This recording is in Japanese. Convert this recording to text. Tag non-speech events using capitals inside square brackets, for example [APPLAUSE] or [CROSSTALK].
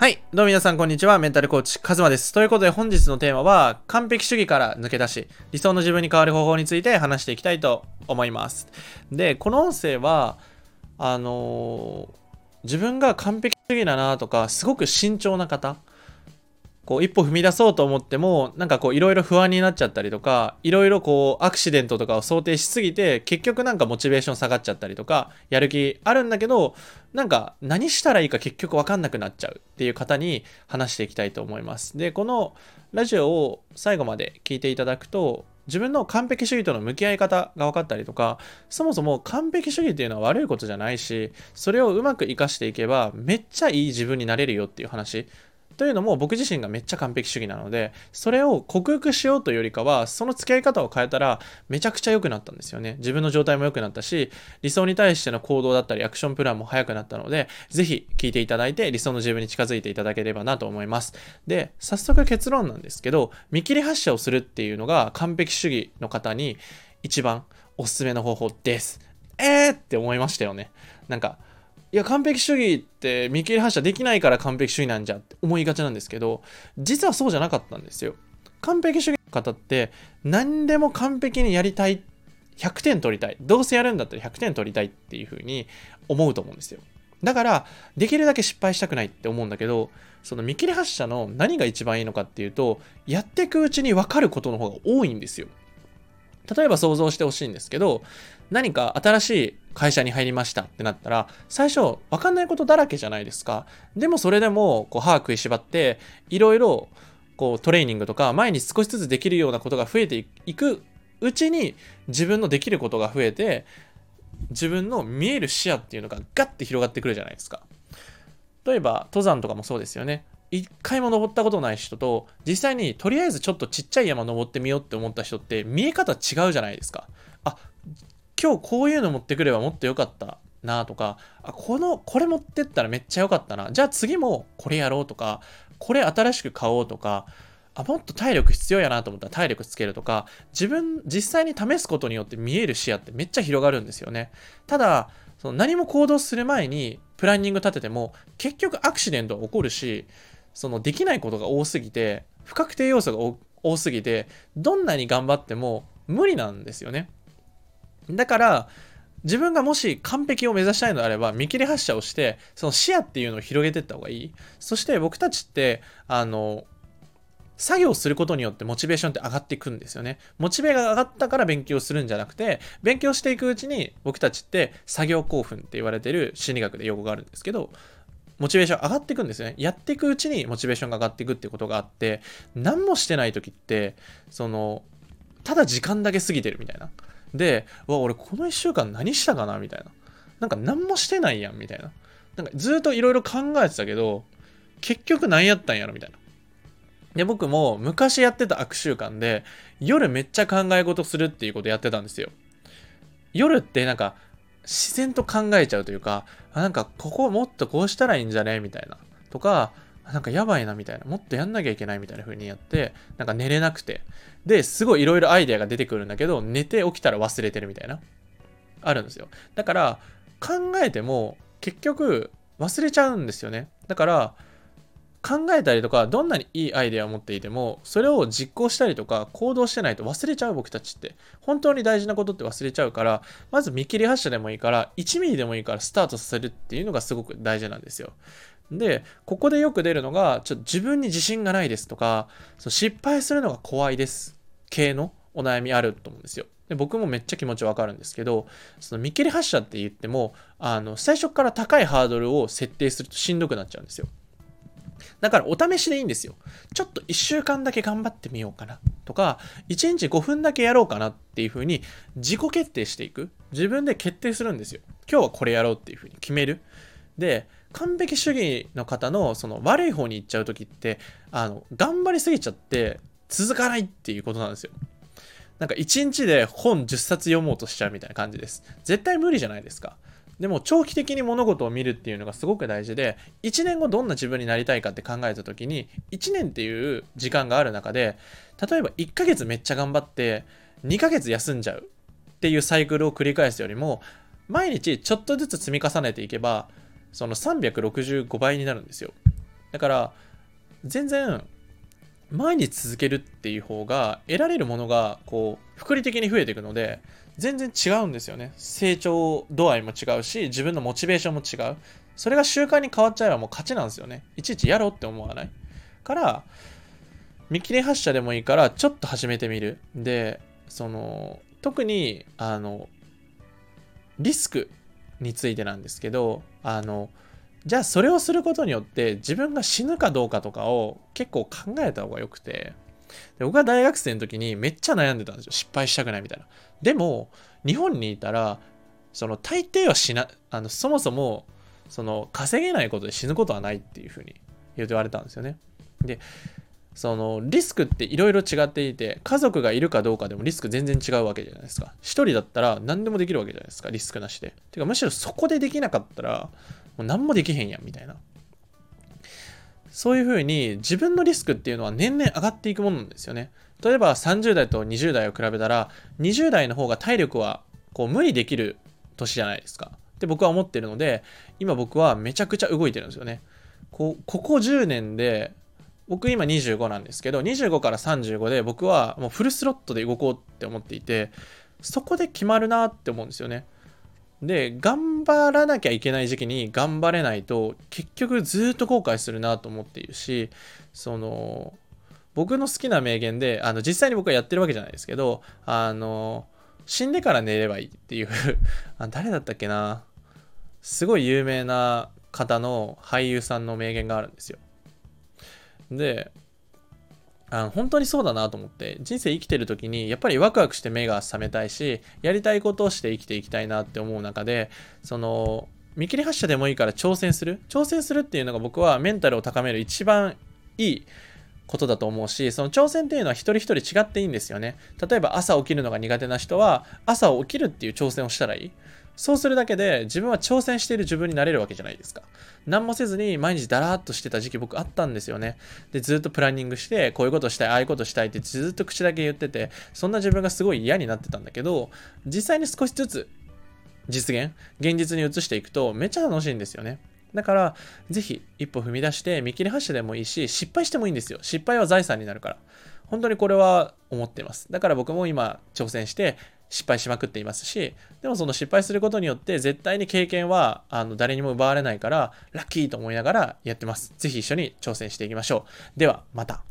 はい。どうも皆さん、こんにちは。メンタルコーチ、カズマです。ということで、本日のテーマは、完璧主義から抜け出し、理想の自分に変わる方法について話していきたいと思います。で、この音声は、あのー自分が完璧主義だなとか、すごく慎重な方、こう、一歩踏み出そうと思っても、なんかこう、いろいろ不安になっちゃったりとか、いろいろこう、アクシデントとかを想定しすぎて、結局なんかモチベーション下がっちゃったりとか、やる気あるんだけど、なんか何したらいいか結局わかんなくなっちゃうっていう方に話していきたいと思います。で、このラジオを最後まで聞いていただくと、自分の完璧主義との向き合い方が分かったりとか、そもそも完璧主義っていうのは悪いことじゃないし、それをうまく活かしていけば、めっちゃいい自分になれるよっていう話。というのも僕自身がめっちゃ完璧主義なので、それを克服しようというよりかは、その付き合い方を変えたらめちゃくちゃ良くなったんですよね。自分の状態も良くなったし、理想に対しての行動だったりアクションプランも早くなったので、ぜひ聞いていただいて理想の自分に近づいていただければなと思います。で、早速結論なんですけど、見切り発車をするっていうのが完璧主義の方に一番おすすめの方法です。えーって思いましたよね。なんか、いや完璧主義って見切り発車できないから完璧主義なんじゃって思いがちなんですけど実はそうじゃなかったんですよ。完璧主義の方って何でも完璧にやりたい100点取りたい。どうせやるんだったら100点取りたいっていう風に思うと思うんですよ。だからできるだけ失敗したくないって思うんだけどその見切り発車の何が一番いいのかっていうとやっていくうちに分かることの方が多いんですよ。例えば想像してほしいんですけど何か新しい会社に入りましたってなったら最初分かんないことだらけじゃないですか。でもそれでもこう歯食いしばっていろいろこうトレーニングとか前に少しずつできるようなことが増えていくうちに自分のできることが増えて自分の見える視野っていうのがガッて広がってくるじゃないですか。例えば登山とかもそうですよね。一回も登ったことない人と実際にとりあえずちょっとちっちゃい山登ってみようって思った人って見え方違うじゃないですか。あ今日こういうの持ってくればもっと良かったなとかあこのこれ持ってったらめっちゃ良かったな。じゃあ次もこれやろうとかこれ新しく買おうとかあもっと体力必要やなと思ったら体力つけるとか自分実際に試すことによって見える視野ってめっちゃ広がるんですよね。ただその何も行動する前にプランニング立てても結局アクシデントが起こるしそのできないことが多すぎて不確定要素が多すぎてどんなに頑張っても無理なんですよねだから自分がもし完璧を目指したいのであれば見切り発車をしてその視野っていうのを広げていった方がいいそして僕たちってあの作業することによってモチベーションって上がっていくんですよね。モチベが上がったから勉強するんじゃなくて、勉強していくうちに僕たちって作業興奮って言われてる心理学で用語があるんですけど、モチベーション上がっていくんですよね。やっていくうちにモチベーションが上がっていくってことがあって、何もしてない時って、その、ただ時間だけ過ぎてるみたいな。で、わ、俺この1週間何したかなみたいな。なんか何もしてないやんみたいな。なんかずっといろいろ考えてたけど、結局何やったんやろみたいな。で、僕も昔やってた悪習慣で、夜めっちゃ考え事するっていうことやってたんですよ。夜ってなんか、自然と考えちゃうというか、あなんかここもっとこうしたらいいんじゃね？みたいな。とか、なんかやばいなみたいな。もっとやんなきゃいけないみたいな風にやって、なんか寝れなくて。で、すごいいろいろアイデアが出てくるんだけど、寝て起きたら忘れてるみたいな。あるんですよ。だから、考えても結局忘れちゃうんですよね。だから、考えたりとかどんなにいいアイデアを持っていてもそれを実行したりとか行動してないと忘れちゃう僕たちって。本当に大事なことって忘れちゃうからまず見切り発車でもいいから1ミリでもいいからスタートさせるっていうのがすごく大事なんですよ。でここでよく出るのがちょっと自分に自信がないですとかそう失敗するのが怖いです系のお悩みあると思うんですよ。で僕もめっちゃ気持ちわかるんですけどその見切り発車って言ってもあの最初から高いハードルを設定するとしんどくなっちゃうんですよ。だからお試しでいいんですよ。ちょっと1週間だけ頑張ってみようかなとか、1日5分だけやろうかなっていう風に自己決定していく。自分で決定するんですよ。今日はこれやろうっていう風に決める。で、完璧主義の方のその悪い方に行っちゃう時って、あの、頑張りすぎちゃって続かないっていうことなんですよ。なんか1日で本10冊読もうとしちゃうみたいな感じです。絶対無理じゃないですか。でも長期的に物事を見るっていうのがすごく大事で1年後どんな自分になりたいかって考えた時に1年っていう時間がある中で例えば1ヶ月めっちゃ頑張って2ヶ月休んじゃうっていうサイクルを繰り返すよりも毎日ちょっとずつ積み重ねていけばその365倍になるんですよ。だから全然毎日続けるっていう方が得られるものがこう複利的に増えていくので全然違うんですよね。成長度合いも違うし自分のモチベーションも違う。それが習慣に変わっちゃえばもう勝ちなんですよね。いちいちやろうって思わない。から見切り発車でもいいからちょっと始めてみる。でその特にあのリスクについてなんですけどあのじゃあそれをすることによって自分が死ぬかどうかとかを結構考えた方がよくて。で僕は大学生の時にめっちゃ悩んでたんですよ。失敗したくないみたいな。でも日本にいたらその大抵は死なあのそもそもその稼げないことで死ぬことはないっていうふうに言われたんですよね。でそのリスクっていろいろ違っていて家族がいるかどうかでもリスク全然違うわけじゃないですか。一人だったら何でもできるわけじゃないですかリスクなしで。てかむしろそこでできなかったらもう何もできへんやんみたいな。そういうふうに自分のリスクっていうのは年々上がっていくものなんですよね。例えば30代と20代を比べたら20代の方が体力はこう無理できる年じゃないですか。って僕は思ってるので今僕はめちゃくちゃ動いてるんですよね。こここ10年で僕今25なんですけど、25から35で僕はもうフルスロットで動こうって思っていて、そこで決まるなって思うんですよね。で、頑張らなきゃいけない時期に頑張れないと、結局ずっと後悔するなと思っているし、その、僕の好きな名言で、あの、実際に僕はやってるわけじゃないですけど、あの、死んでから寝ればいいっていう [LAUGHS] あ誰だったっけな？すごい有名な方の俳優さんの名言があるんですよ。で、あの本当にそうだなと思って人生生きてる時にやっぱりワクワクして目が覚めたいしやりたいことをして生きていきたいなって思う中でその見切り発車でもいいから挑戦する。挑戦するっていうのが僕はメンタルを高める一番いいことだと思うしその挑戦っていうのは一人一人違っていいんですよね。例えば朝起きるのが苦手な人は朝起きるっていう挑戦をしたらいい。そうするだけで自分は挑戦している自分になれるわけじゃないですか。何もせずに毎日ダラーっとしてた時期僕あったんですよね。で、ずっとプランニングして、こういうことしたい、ああいうことしたいってずっと口だけ言ってて、そんな自分がすごい嫌になってたんだけど、実際に少しずつ実現、現実に移していくとめっちゃ楽しいんですよね。だから、ぜひ一歩踏み出して見切り発車でもいいし、失敗してもいいんですよ。失敗は財産になるから。本当にこれは思っています。だから僕も今挑戦して失敗しまくっていますし、でもその失敗することによって絶対に経験はあの誰にも奪われないからラッキーと思いながらやってます。ぜひ一緒に挑戦していきましょう。ではまた。